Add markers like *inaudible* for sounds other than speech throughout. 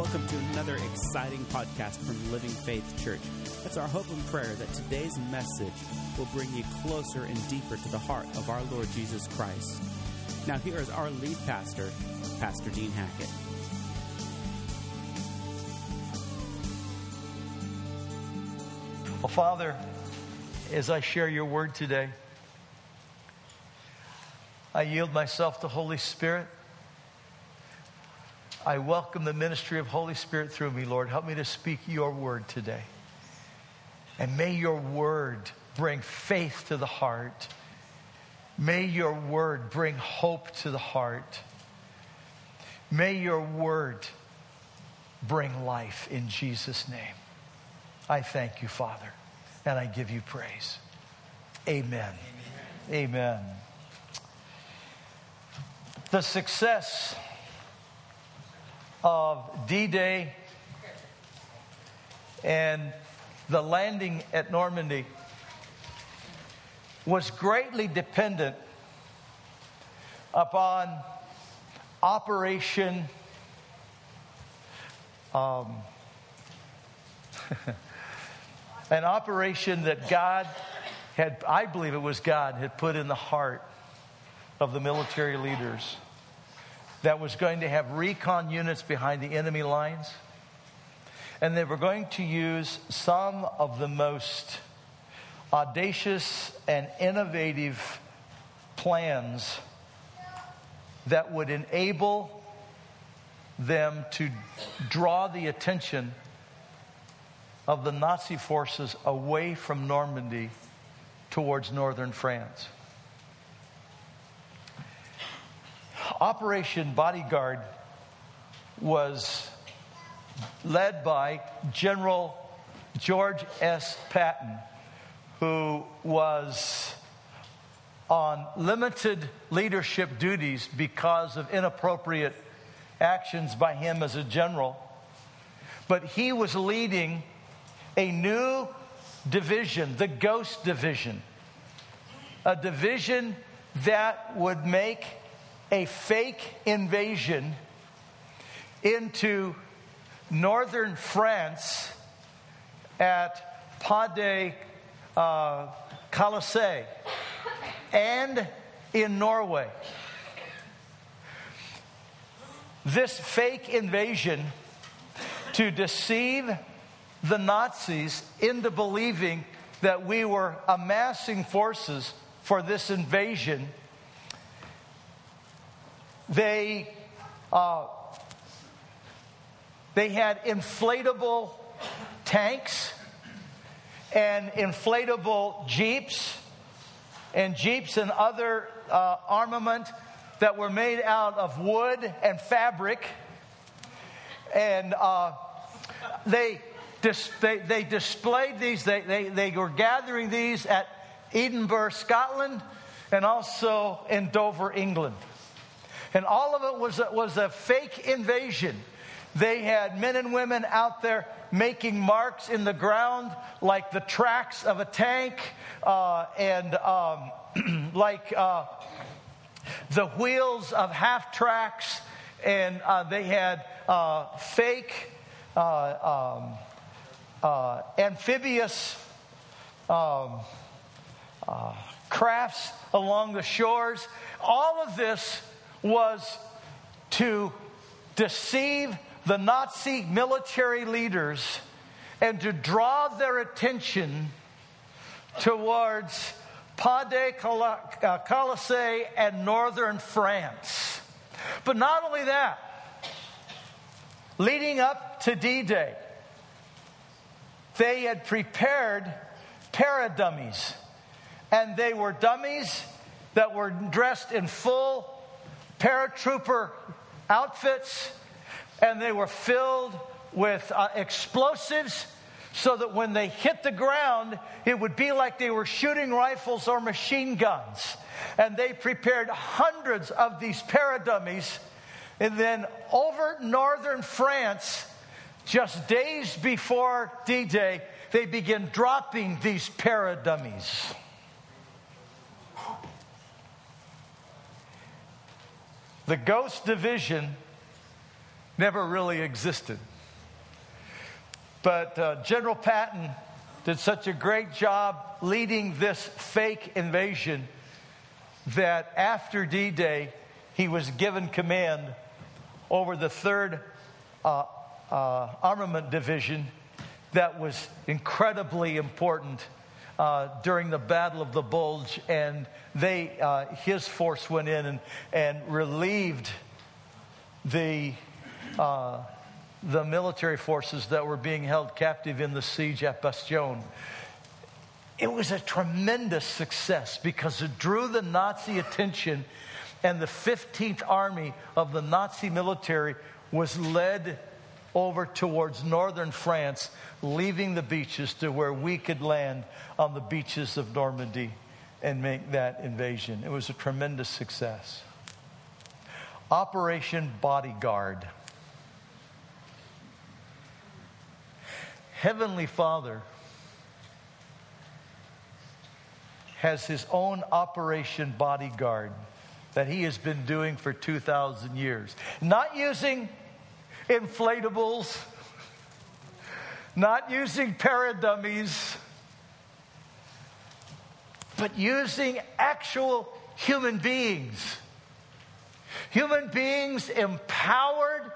Welcome to another exciting podcast from Living Faith Church. It's our hope and prayer that today's message will bring you closer and deeper to the heart of our Lord Jesus Christ. Now, here is our lead pastor, Pastor Dean Hackett. Well, Father, as I share your word today, I yield myself to Holy Spirit. I welcome the ministry of Holy Spirit through me, Lord. Help me to speak your word today. And may your word bring faith to the heart. May your word bring hope to the heart. May your word bring life in Jesus' name. I thank you, Father, and I give you praise. Amen. Amen. Amen. The success of D Day and the landing at Normandy was greatly dependent upon Operation um, *laughs* an operation that God had, I believe it was God, had put in the heart of the military leaders that was going to have recon units behind the enemy lines. And they were going to use some of the most audacious and innovative plans that would enable them to draw the attention of the Nazi forces away from Normandy towards northern France. Operation Bodyguard was led by General George S. Patton, who was on limited leadership duties because of inappropriate actions by him as a general. But he was leading a new division, the Ghost Division, a division that would make a fake invasion into northern France at Pas de uh, and in Norway. This fake invasion to deceive the Nazis into believing that we were amassing forces for this invasion they, uh, they had inflatable tanks and inflatable jeeps and jeeps and other uh, armament that were made out of wood and fabric. And uh, they, dis- they, they displayed these, they, they, they were gathering these at Edinburgh, Scotland, and also in Dover, England. And all of it was a, was a fake invasion. They had men and women out there making marks in the ground like the tracks of a tank uh, and um, *clears throat* like uh, the wheels of half tracks. And uh, they had uh, fake uh, um, uh, amphibious um, crafts along the shores. All of this was to deceive the Nazi military leaders and to draw their attention towards Pas de Calais uh, and northern France. But not only that, leading up to D Day, they had prepared para dummies, And they were dummies that were dressed in full paratrooper outfits, and they were filled with uh, explosives so that when they hit the ground, it would be like they were shooting rifles or machine guns. And they prepared hundreds of these paradummies. And then over northern France, just days before D Day, they begin dropping these paradummies. The Ghost Division never really existed. But uh, General Patton did such a great job leading this fake invasion that after D Day, he was given command over the 3rd uh, uh, Armament Division that was incredibly important uh, during the Battle of the Bulge, and they, uh, his force went in and, and relieved the, uh, the military forces that were being held captive in the siege at Bastogne. It was a tremendous success because it drew the Nazi attention, and the 15th Army of the Nazi military was led over towards northern France, leaving the beaches to where we could land on the beaches of Normandy and make that invasion. It was a tremendous success. Operation Bodyguard. Heavenly Father has his own Operation Bodyguard that he has been doing for 2,000 years. Not using inflatables, not using paradummies, but using actual human beings. Human beings empowered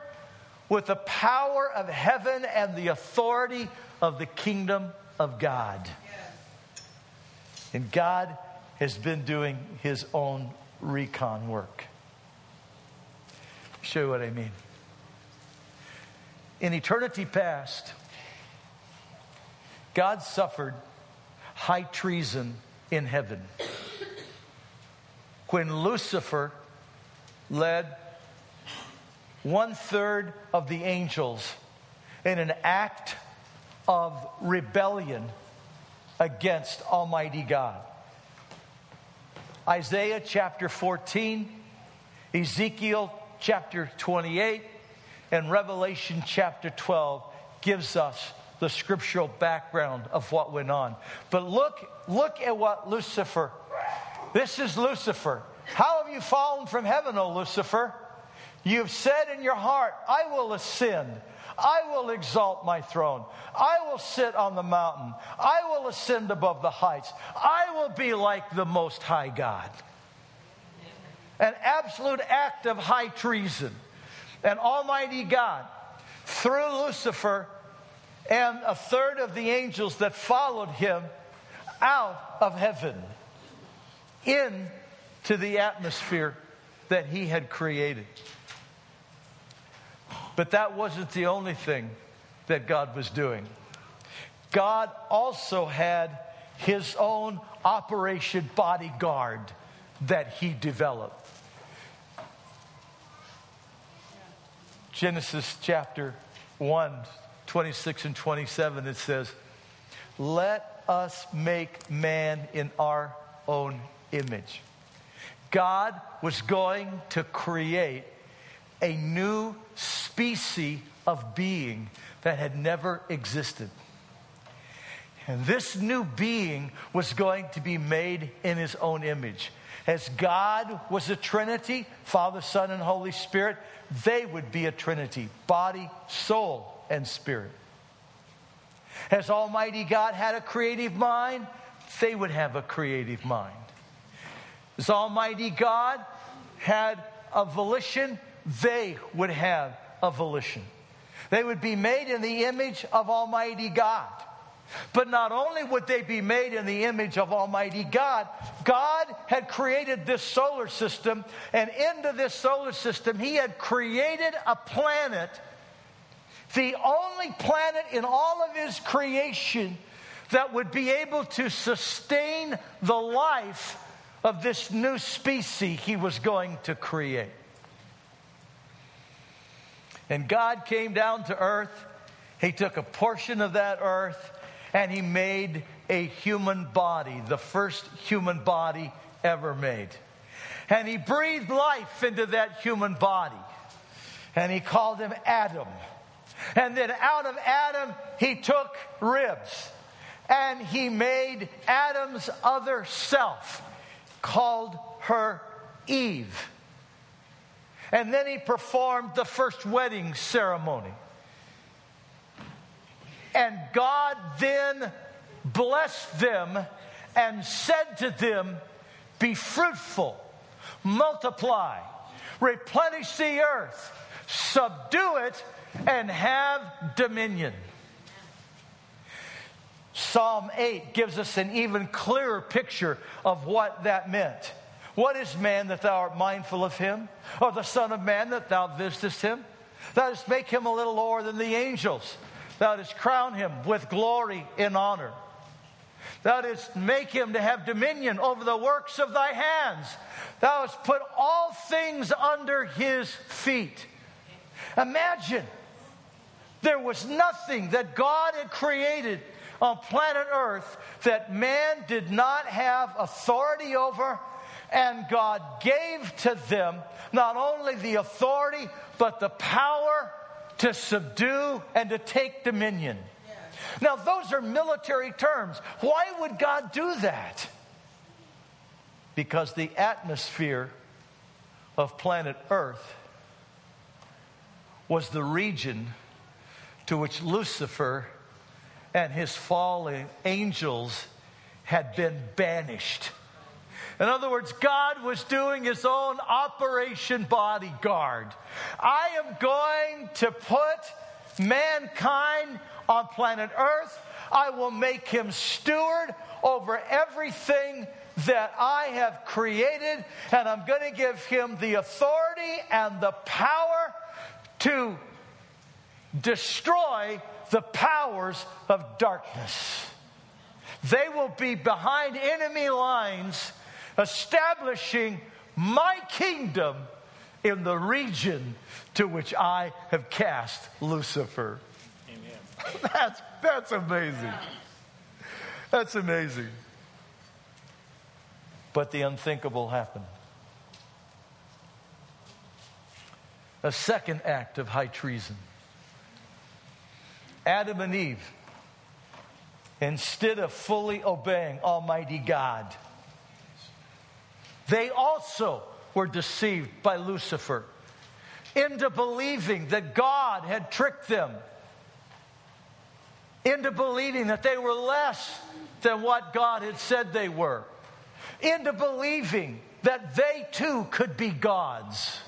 with the power of heaven and the authority of the kingdom of God. And God has been doing his own recon work. Show you what I mean in eternity past, God suffered high treason in heaven when Lucifer led one third of the angels in an act of rebellion against Almighty God. Isaiah chapter 14, Ezekiel chapter 28, and Revelation chapter 12 gives us the scriptural background of what went on. But look, look at what Lucifer, this is Lucifer. How have you fallen from heaven, O Lucifer? You've said in your heart, I will ascend. I will exalt my throne. I will sit on the mountain. I will ascend above the heights. I will be like the Most High God. An absolute act of high treason and Almighty God, through Lucifer and a third of the angels that followed him out of heaven into the atmosphere that he had created. But that wasn't the only thing that God was doing. God also had his own Operation Bodyguard that he developed. Genesis chapter 1, 26 and 27, it says, Let us make man in our own image. God was going to create a new species of being that had never existed. And this new being was going to be made in his own image. As God was a Trinity, Father, Son, and Holy Spirit, they would be a Trinity body, soul, and spirit. As Almighty God had a creative mind, they would have a creative mind. As Almighty God had a volition, they would have a volition. They would be made in the image of Almighty God. But not only would they be made in the image of Almighty God, God had created this solar system, and into this solar system, He had created a planet, the only planet in all of His creation that would be able to sustain the life of this new species He was going to create. And God came down to earth. He took a portion of that earth and he made a human body, the first human body ever made. And he breathed life into that human body. And he called him Adam. And then out of Adam, he took ribs. And he made Adam's other self, called her Eve. And then he performed the first wedding ceremony. And God then blessed them and said to them, Be fruitful, multiply, replenish the earth, subdue it, and have dominion. Psalm 8 gives us an even clearer picture of what that meant. What is man that thou art mindful of him? Or the Son of Man that thou visitest him? Thou dost make him a little lower than the angels. Thou dost crown him with glory and honor. Thou didst make him to have dominion over the works of thy hands. Thou hast put all things under his feet. Imagine there was nothing that God had created on planet Earth that man did not have authority over, and God gave to them not only the authority, but the power to subdue and to take dominion. Now, those are military terms. Why would God do that? Because the atmosphere of planet Earth was the region to which Lucifer and his fallen angels had been banished. In other words, God was doing his own Operation Bodyguard. I am going to put mankind on planet Earth. I will make him steward over everything that I have created, and I'm going to give him the authority and the power to destroy the powers of darkness. They will be behind enemy lines, establishing my kingdom in the region to which I have cast Lucifer. Amen. *laughs* That's, that's amazing. That's amazing. But the unthinkable happened. A second act of high treason. Adam and Eve, instead of fully obeying Almighty God, they also were deceived by Lucifer into believing that God had tricked them, into believing that they were less than what God had said they were, into believing that they too could be gods.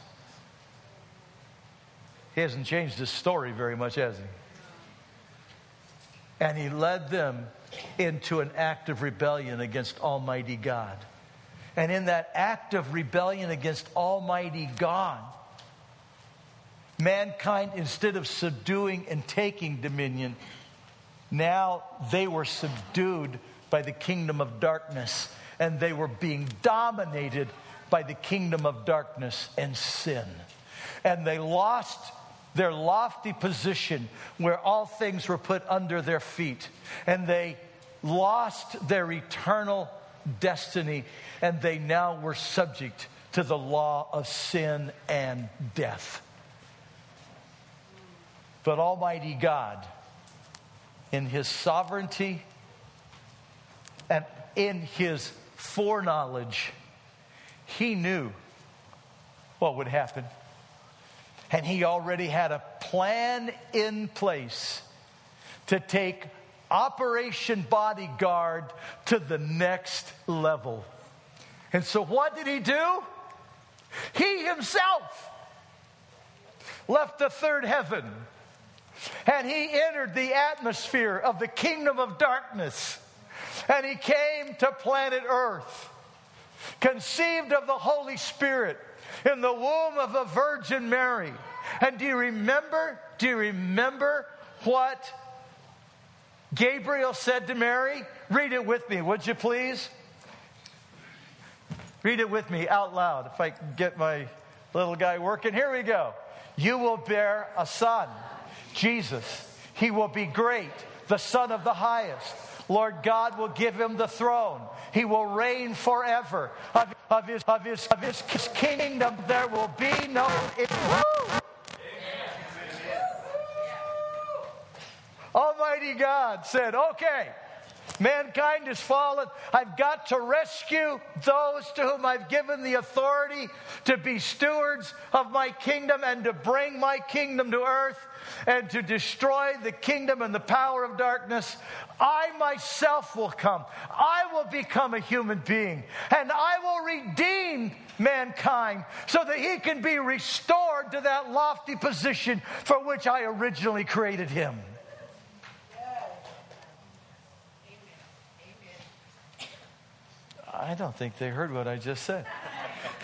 He hasn't changed his story very much, has he? And he led them into an act of rebellion against Almighty God. And in that act of rebellion against Almighty God, mankind, instead of subduing and taking dominion, now they were subdued by the kingdom of darkness and they were being dominated by the kingdom of darkness and sin. And they lost their lofty position where all things were put under their feet. And they lost their eternal destiny, and they now were subject to the law of sin and death. But Almighty God, in His sovereignty and in His foreknowledge, He knew what would happen. And he already had a plan in place to take Operation Bodyguard to the next level. And so, what did he do? He himself left the third heaven and he entered the atmosphere of the kingdom of darkness and he came to planet Earth, conceived of the Holy Spirit in the womb of a Virgin Mary. And do you remember? Do you remember what Gabriel said to Mary? Read it with me, would you please? Read it with me out loud if I can get my little guy working. Here we go. You will bear a son, Jesus. He will be great, the Son of the highest. Lord God will give him the throne. He will reign forever. Of, of, his, of, his, of his kingdom, there will be no end. Almighty God said, Okay, Mankind is fallen. I've got to rescue those to whom I've given the authority to be stewards of my kingdom and to bring my kingdom to earth and to destroy the kingdom and the power of darkness. I myself will come. I will become a human being and I will redeem mankind so that he can be restored to that lofty position for which I originally created him. I don't think they heard what I just said.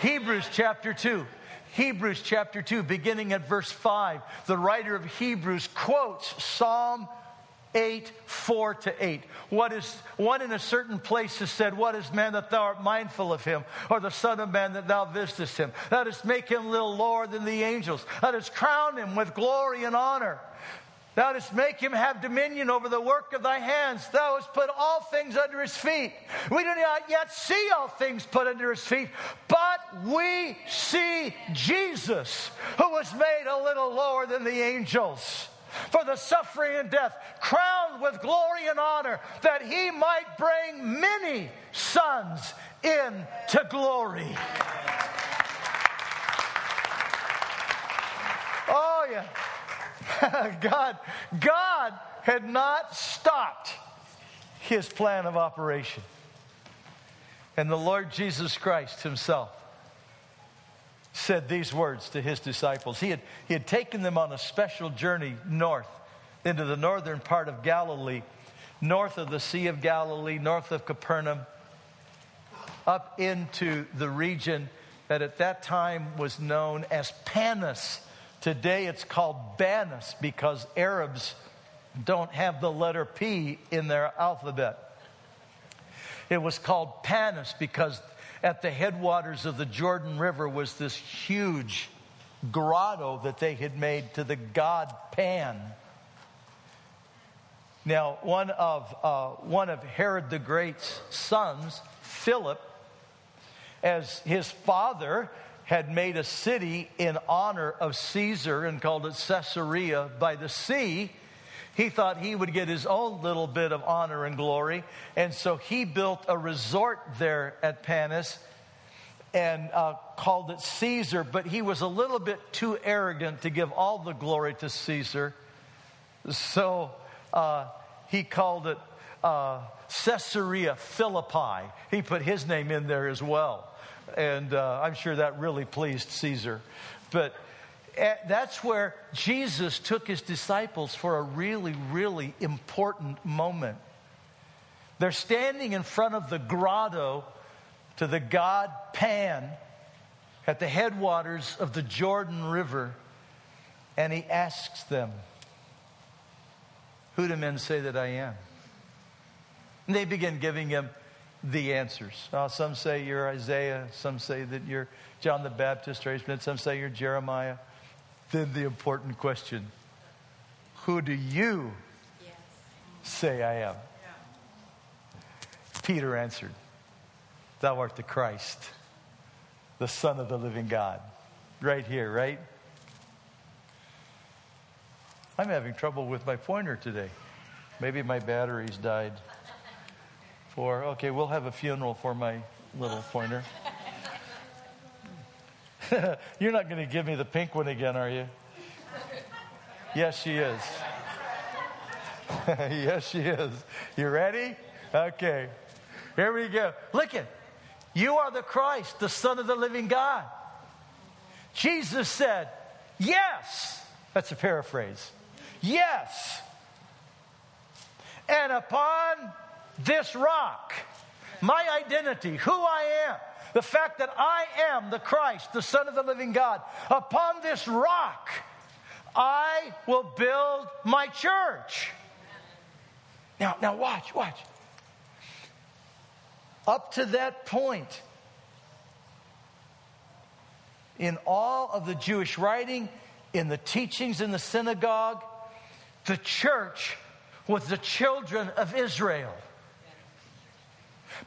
Hebrews chapter 2. Hebrews chapter 2, beginning at verse 5, the writer of Hebrews quotes Psalm 8, 4 to 8. What is one in a certain place has said, What is man that thou art mindful of him, or the Son of Man that thou visitest him? Thou dost make him little lower than the angels. Thou dost crown him with glory and honor. Thou dost make him have dominion over the work of thy hands. Thou hast put all things under his feet. We do not yet see all things put under his feet, but we see Jesus, who was made a little lower than the angels for the suffering and death, crowned with glory and honor, that he might bring many sons into glory. Oh, yeah. *laughs* God, God had not stopped his plan of operation. And the Lord Jesus Christ himself said these words to his disciples. He had, he had taken them on a special journey north into the northern part of Galilee, north of the Sea of Galilee, north of Capernaum, up into the region that at that time was known as Panis Today it's called Banis because Arabs don't have the letter P in their alphabet. It was called Panis because at the headwaters of the Jordan River was this huge grotto that they had made to the god Pan. Now, one of, uh, one of Herod the Great's sons, Philip, as his father had made a city in honor of Caesar and called it Caesarea by the sea, he thought he would get his own little bit of honor and glory. And so he built a resort there at Panis and uh, called it Caesar, but he was a little bit too arrogant to give all the glory to Caesar. So uh, he called it uh, Caesarea Philippi. He put his name in there as well and uh, I'm sure that really pleased Caesar. But eh, that's where Jesus took his disciples for a really, really important moment. They're standing in front of the grotto to the god Pan at the headwaters of the Jordan River, and he asks them, Who do men say that I am? And they begin giving him the answers. Uh, some say you're Isaiah, some say that you're John the Baptist, or some say you're Jeremiah. Then the important question Who do you say I am? Yeah. Peter answered, Thou art the Christ, the Son of the living God. Right here, right? I'm having trouble with my pointer today. Maybe my battery's died. Four. Okay, we'll have a funeral for my little pointer. *laughs* You're not going to give me the pink one again, are you? Yes, she is. *laughs* yes, she is. You ready? Okay. Here we go. Look it. You are the Christ, the Son of the living God. Jesus said, Yes. That's a paraphrase. Yes. And upon this rock, my identity, who I am, the fact that I am the Christ, the Son of the living God, upon this rock, I will build my church. Now, now watch, watch. Up to that point, in all of the Jewish writing, in the teachings in the synagogue, the church was the children of Israel.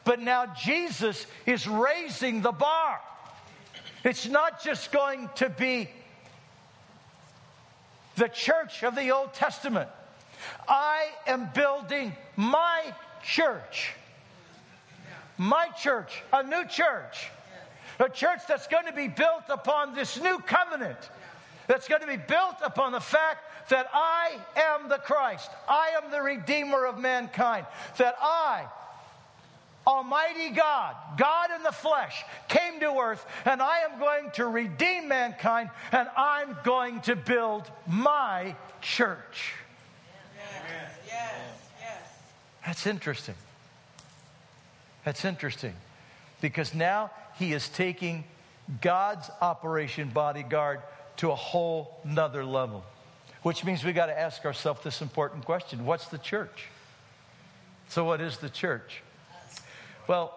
But now Jesus is raising the bar. It's not just going to be the church of the Old Testament. I am building my church. My church, a new church. A church that's going to be built upon this new covenant. That's going to be built upon the fact that I am the Christ. I am the Redeemer of mankind. That I, Almighty God, God in the flesh, came to earth, and I am going to redeem mankind, and I'm going to build my church. Yes, yes, yes. That's interesting. That's interesting. Because now he is taking God's Operation Bodyguard to a whole nother level. Which means we got to ask ourselves this important question What's the church? So, what is the church? Well,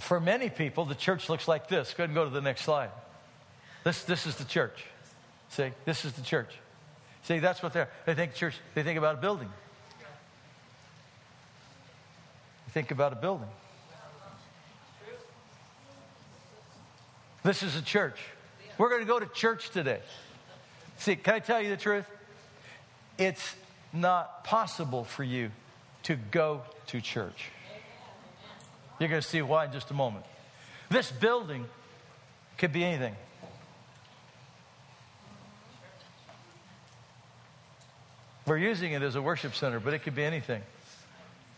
for many people, the church looks like this. Go ahead and go to the next slide. This, this is the church. See, this is the church. See, that's what they're, they think church, they think about a building. They think about a building. This is a church. We're going to go to church today. See, can I tell you the truth? It's not possible for you to go to church. You're going to see why in just a moment. This building could be anything. We're using it as a worship center, but it could be anything.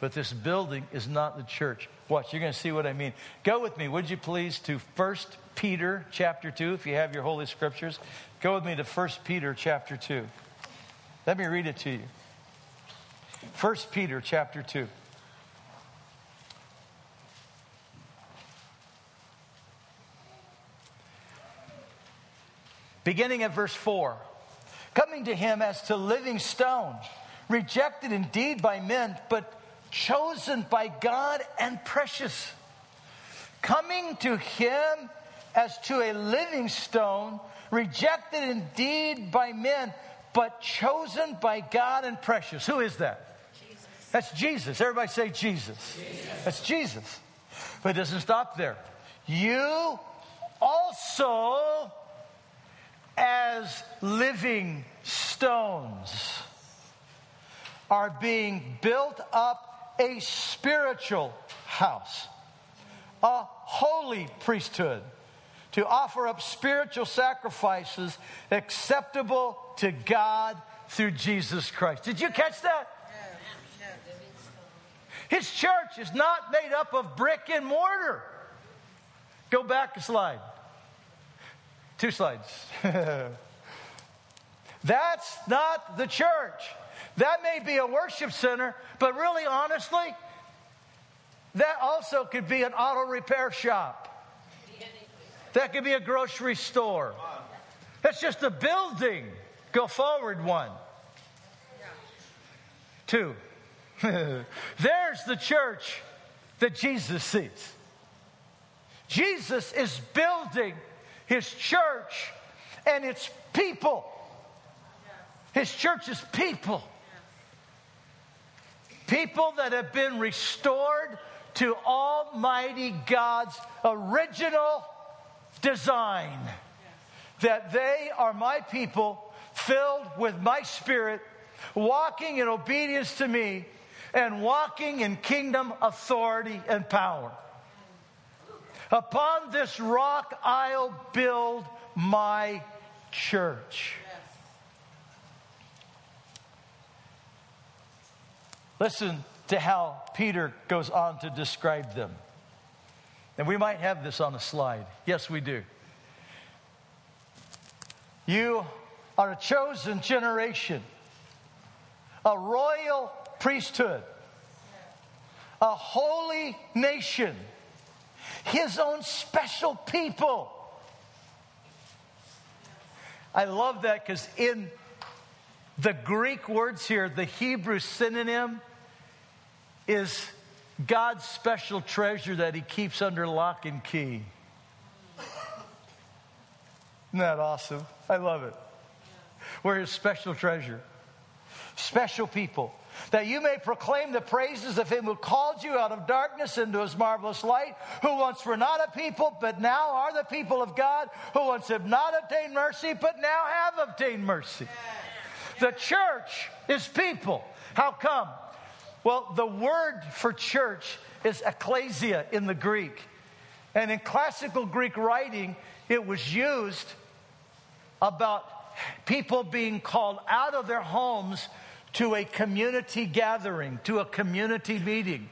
But this building is not the church. Watch, you're going to see what I mean. Go with me, would you please, to 1 Peter chapter 2, if you have your Holy Scriptures. Go with me to 1 Peter chapter 2. Let me read it to you. 1 Peter chapter 2. Beginning at verse 4. Coming to him as to living stone, rejected indeed by men, but chosen by God and precious. Coming to him as to a living stone, rejected indeed by men, but chosen by God and precious. Who is that? Jesus. That's Jesus. Everybody say Jesus. Jesus. That's Jesus. But it doesn't stop there. You also, as living stones, are being built up a spiritual house, a holy priesthood to offer up spiritual sacrifices acceptable to God through Jesus Christ. Did you catch that? His church is not made up of brick and mortar. Go back a slide. Two slides. *laughs* That's not the church. That may be a worship center, but really, honestly, that also could be an auto repair shop. That could be a grocery store. That's just a building. Go forward one. Two. *laughs* There's the church that Jesus sees. Jesus is building his church and its people. His church is people. People that have been restored to Almighty God's original design that they are my people filled with my spirit, walking in obedience to me, and walking in kingdom authority and power. Upon this rock I'll build my church. Listen to how Peter goes on to describe them. And we might have this on a slide. Yes, we do. You are a chosen generation, a royal priesthood, a holy nation, his own special people. I love that because in the Greek words here, the Hebrew synonym is God's special treasure that He keeps under lock and key. Isn't that awesome? I love it. We're His special treasure. Special people. That you may proclaim the praises of Him who called you out of darkness into His marvelous light, who once were not a people, but now are the people of God, who once have not obtained mercy, but now have obtained mercy. The church is people. How come? Well, the word for church is ecclesia in the Greek. And in classical Greek writing, it was used about people being called out of their homes to a community gathering, to a community meeting.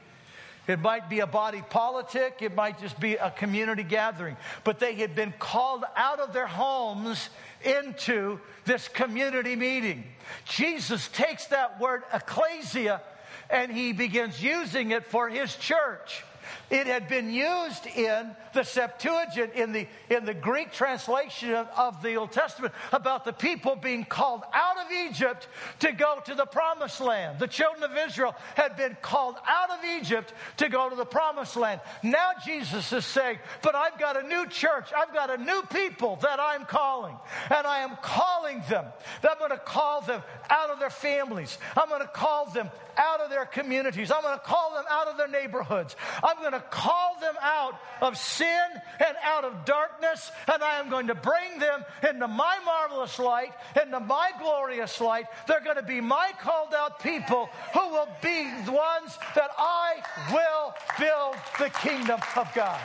It might be a body politic, it might just be a community gathering. But they had been called out of their homes into this community meeting. Jesus takes that word ecclesia and he begins using it for his church. It had been used in the Septuagint, in the, in the Greek translation of, of the Old Testament, about the people being called out of Egypt to go to the promised land. The children of Israel had been called out of Egypt to go to the promised land. Now Jesus is saying, But I've got a new church, I've got a new people that I'm calling, and I am calling them. I'm going to call them out of their families, I'm going to call them out of their communities, I'm going to call them out of their neighborhoods. I'm going to call them out of sin and out of darkness, and I am going to bring them into my marvelous light, into my glorious light. They're going to be my called out people who will be the ones that I will build the kingdom of God.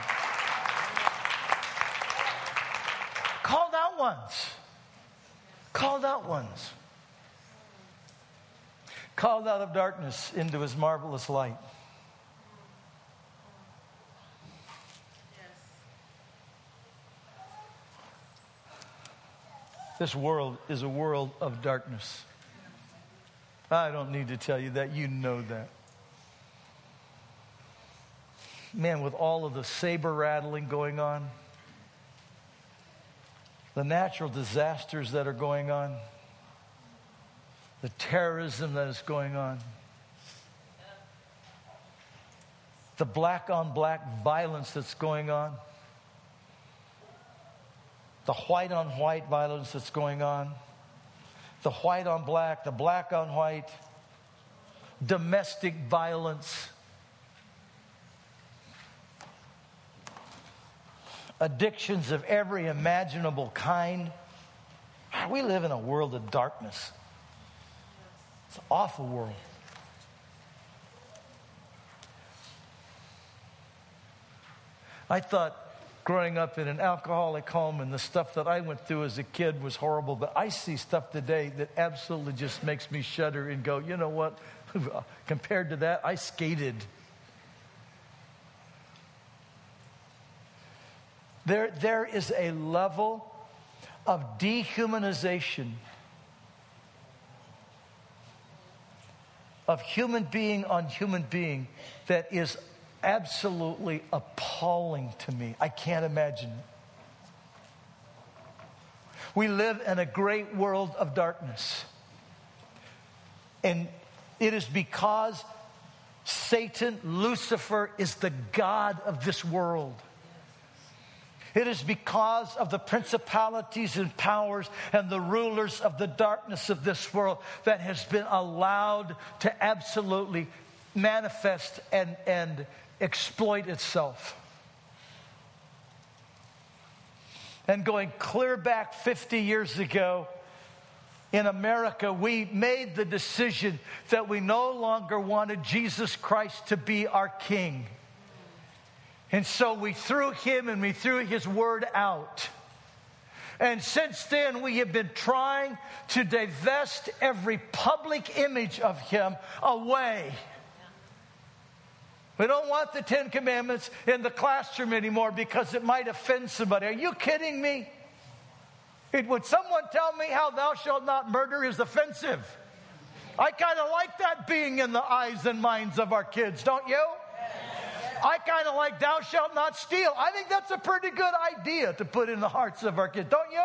Called out ones. Called out ones. Called out of darkness into his marvelous light. This world is a world of darkness. I don't need to tell you that. You know that. Man, with all of the saber rattling going on, the natural disasters that are going on, the terrorism that is going on, the black on black violence that's going on. The white on white violence that's going on, the white on black, the black on white, domestic violence, addictions of every imaginable kind. We live in a world of darkness. It's an awful world. I thought growing up in an alcoholic home and the stuff that I went through as a kid was horrible, but I see stuff today that absolutely just makes me shudder and go, you know what? *laughs* Compared to that, I skated. There, there is a level of dehumanization of human being on human being that is absolutely appalling to me. I can't imagine. We live in a great world of darkness. And it is because Satan, Lucifer, is the God of this world. It is because of the principalities and powers and the rulers of the darkness of this world that has been allowed to absolutely manifest and, and exploit itself. And going clear back 50 years ago, in America, we made the decision that we no longer wanted Jesus Christ to be our king. And so we threw him and we threw his word out. And since then, we have been trying to divest every public image of him away. We don't want the Ten Commandments in the classroom anymore because it might offend somebody. Are you kidding me? It, would someone tell me how thou shalt not murder is offensive? I kind of like that being in the eyes and minds of our kids, don't you? I kind of like thou shalt not steal. I think that's a pretty good idea to put in the hearts of our kids, don't you?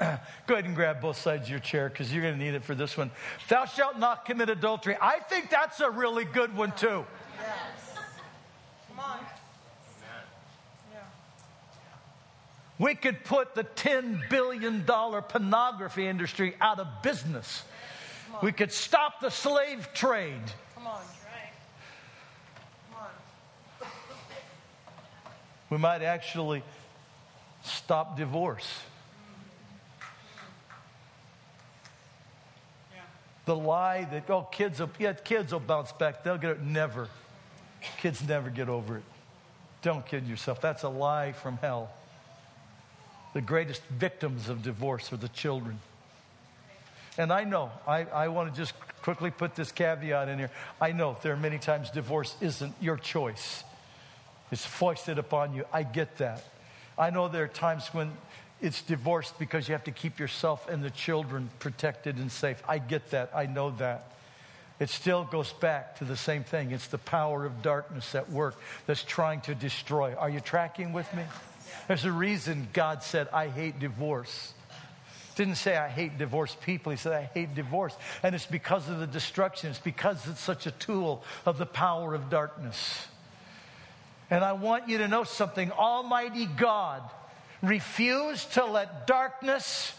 *clears throat* Go ahead and grab both sides of your chair because you're going to need it for this one. Thou shalt not commit adultery. I think that's a really good one, too. Yes. Come on. We could put the $10 billion pornography industry out of business. We could stop the slave trade. Come on. Come on. We might actually stop divorce. The lie that, oh, kids will, yeah, kids will bounce back. They'll get it. Never. Kids never get over it. Don't kid yourself. That's a lie from hell. The greatest victims of divorce are the children. And I know, I, I want to just quickly put this caveat in here. I know there are many times divorce isn't your choice, it's foisted upon you. I get that. I know there are times when it's divorced because you have to keep yourself and the children protected and safe. I get that. I know that. It still goes back to the same thing. It's the power of darkness at work that's trying to destroy. Are you tracking with me? There's a reason God said, I hate divorce. Didn't say I hate divorced people. He said I hate divorce. And it's because of the destruction. It's because it's such a tool of the power of darkness. And I want you to know something. Almighty God refused to let darkness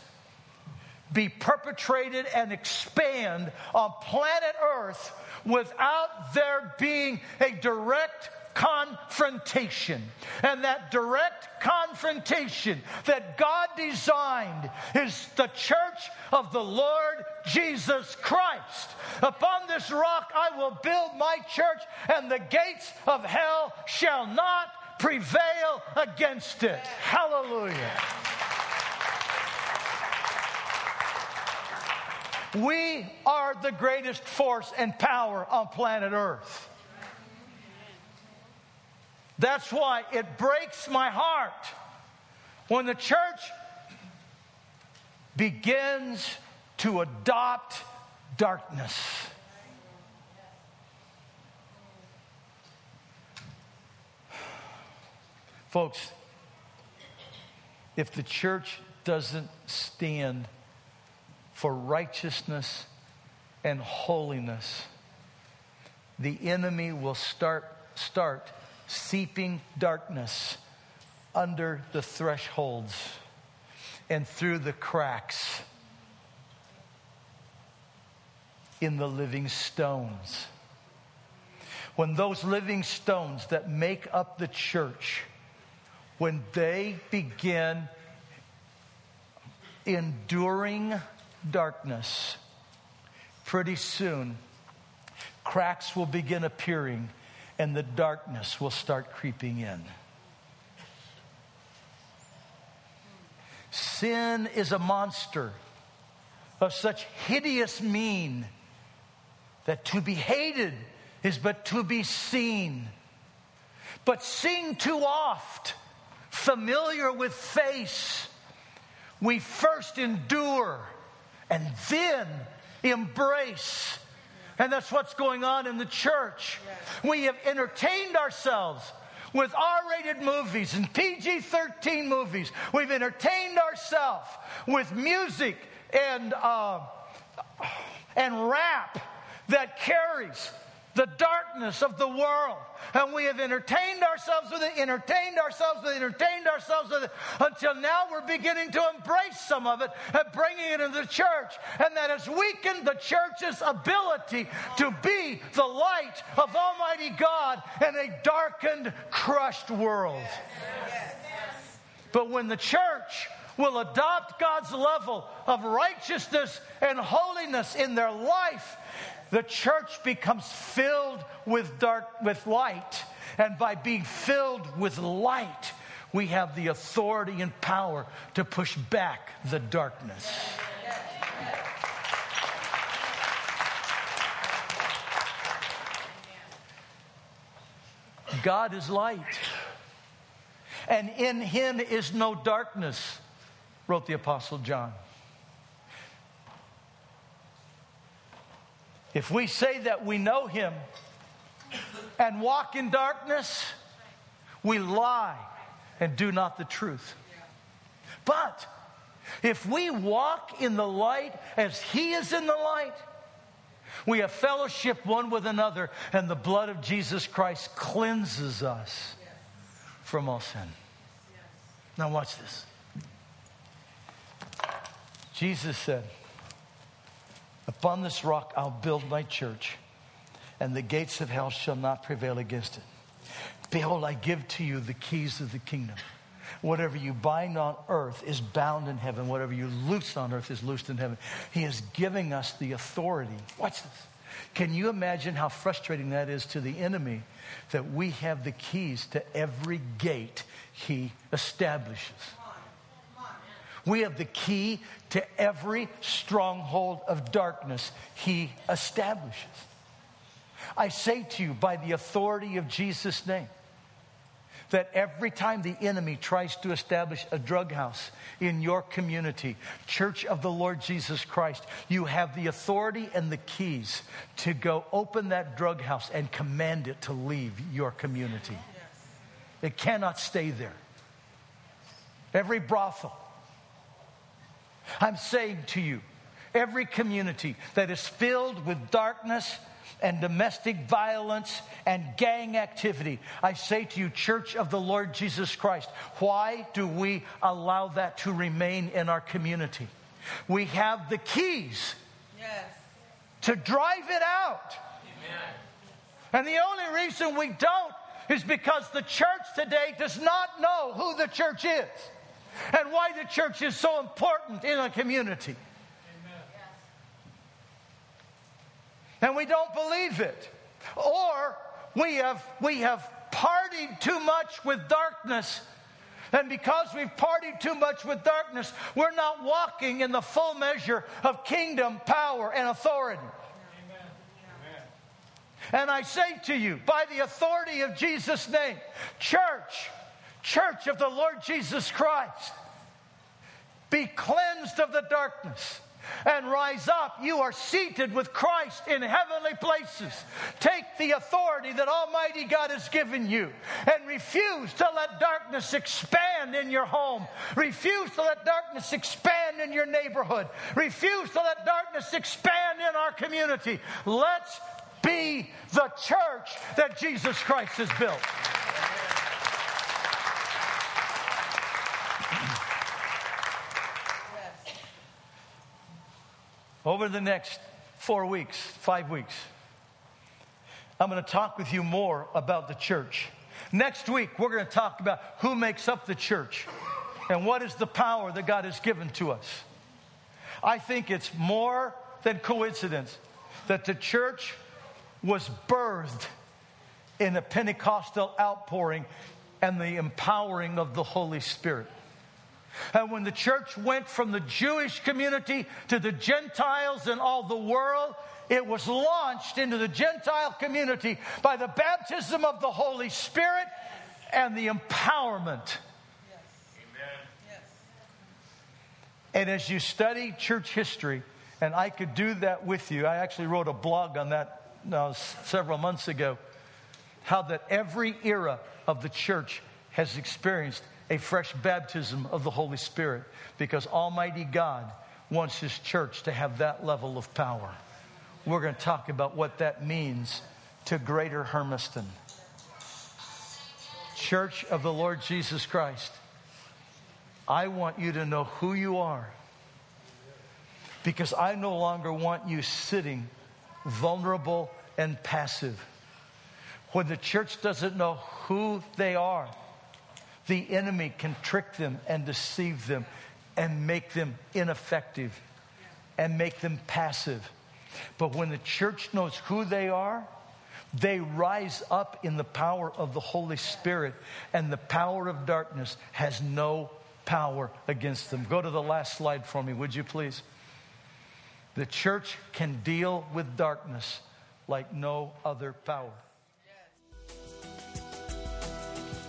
be perpetrated and expand on planet Earth without there being a direct confrontation. And that direct confrontation that God designed is the church of the Lord Jesus Christ. Upon this rock I will build my church, and the gates of hell shall not prevail against it. Hallelujah. We are the greatest force and power on planet Earth. That's why it breaks my heart when the church begins to adopt darkness. Folks, if the church doesn't stand for righteousness and holiness, the enemy will start, start seeping darkness under the thresholds and through the cracks in the living stones. When those living stones that make up the church, when they begin enduring darkness, pretty soon cracks will begin appearing and the darkness will start creeping in. Sin is a monster of such hideous mien that to be hated is but to be seen. But seen too oft, familiar with face, we first endure and then embrace and that's what's going on in the church. We have entertained ourselves with R rated movies and PG 13 movies. We've entertained ourselves with music and, uh, and rap that carries the darkness of the world. And we have entertained ourselves with it, entertained ourselves with it, entertained ourselves with it, until now we're beginning to embrace some of it and bringing it into the church. And that has weakened the church's ability to be the light of Almighty God in a darkened, crushed world. But when the church will adopt God's level of righteousness and holiness in their life, the church becomes filled with dark with light. And by being filled with light we have the authority and power to push back the darkness. God is light. And in him is no darkness wrote the apostle John If we say that we know him and walk in darkness, we lie and do not the truth. But if we walk in the light as he is in the light, we have fellowship one with another, and the blood of Jesus Christ cleanses us from all sin. Now, watch this. Jesus said, Upon this rock I'll build my church, and the gates of hell shall not prevail against it. Behold, I give to you the keys of the kingdom. Whatever you bind on earth is bound in heaven. Whatever you loose on earth is loosed in heaven. He is giving us the authority. Watch this. Can you imagine how frustrating that is to the enemy that we have the keys to every gate he establishes? We have the key to every stronghold of darkness he establishes. I say to you, by the authority of Jesus' name, that every time the enemy tries to establish a drug house in your community, Church of the Lord Jesus Christ, you have the authority and the keys to go open that drug house and command it to leave your community. It cannot stay there. Every brothel. I'm saying to you, every community that is filled with darkness and domestic violence and gang activity. I say to you, Church of the Lord Jesus Christ, why do we allow that to remain in our community? We have the keys yes. to drive it out. Amen. And the only reason we don't is because the church today does not know who the church is and why the church is so important in a community. Amen. and we don't believe it. Or we have, we have partied too much with darkness. And because we've partied too much with darkness, we're not walking in the full measure of kingdom power and authority. And I say to you, by the authority of Jesus' name, church, church of the Lord Jesus Christ, be cleansed of the darkness and rise up. You are seated with Christ in heavenly places. Take the authority that Almighty God has given you and refuse to let darkness expand in your home. Refuse to let darkness expand in your neighborhood. Refuse to let darkness expand in our community. Let's be the church that Jesus Christ has built. Over the next four weeks, five weeks, I'm going to talk with you more about the church. Next week, we're going to talk about who makes up the church and what is the power that God has given to us. I think it's more than coincidence that the church was birthed in a Pentecostal outpouring and the empowering of the Holy Spirit. And when the church went from the Jewish community to the Gentiles and all the world, it was launched into the Gentile community by the baptism of the Holy Spirit and the empowerment. Yes. And as you study church history, and I could do that with you, I actually wrote a blog on that uh, several months ago, how that every era of the church has experienced a fresh baptism of the Holy Spirit because Almighty God wants His church to have that level of power. We're going to talk about what that means to Greater Hermiston. Church of the Lord Jesus Christ, I want you to know who you are because I no longer want you sitting vulnerable and passive. When the church doesn't know who they are, the enemy can trick them and deceive them and make them ineffective and make them passive. But when the church knows who they are, they rise up in the power of the Holy Spirit, and the power of darkness has no power against them. Go to the last slide for me, would you please? The church can deal with darkness like no other power.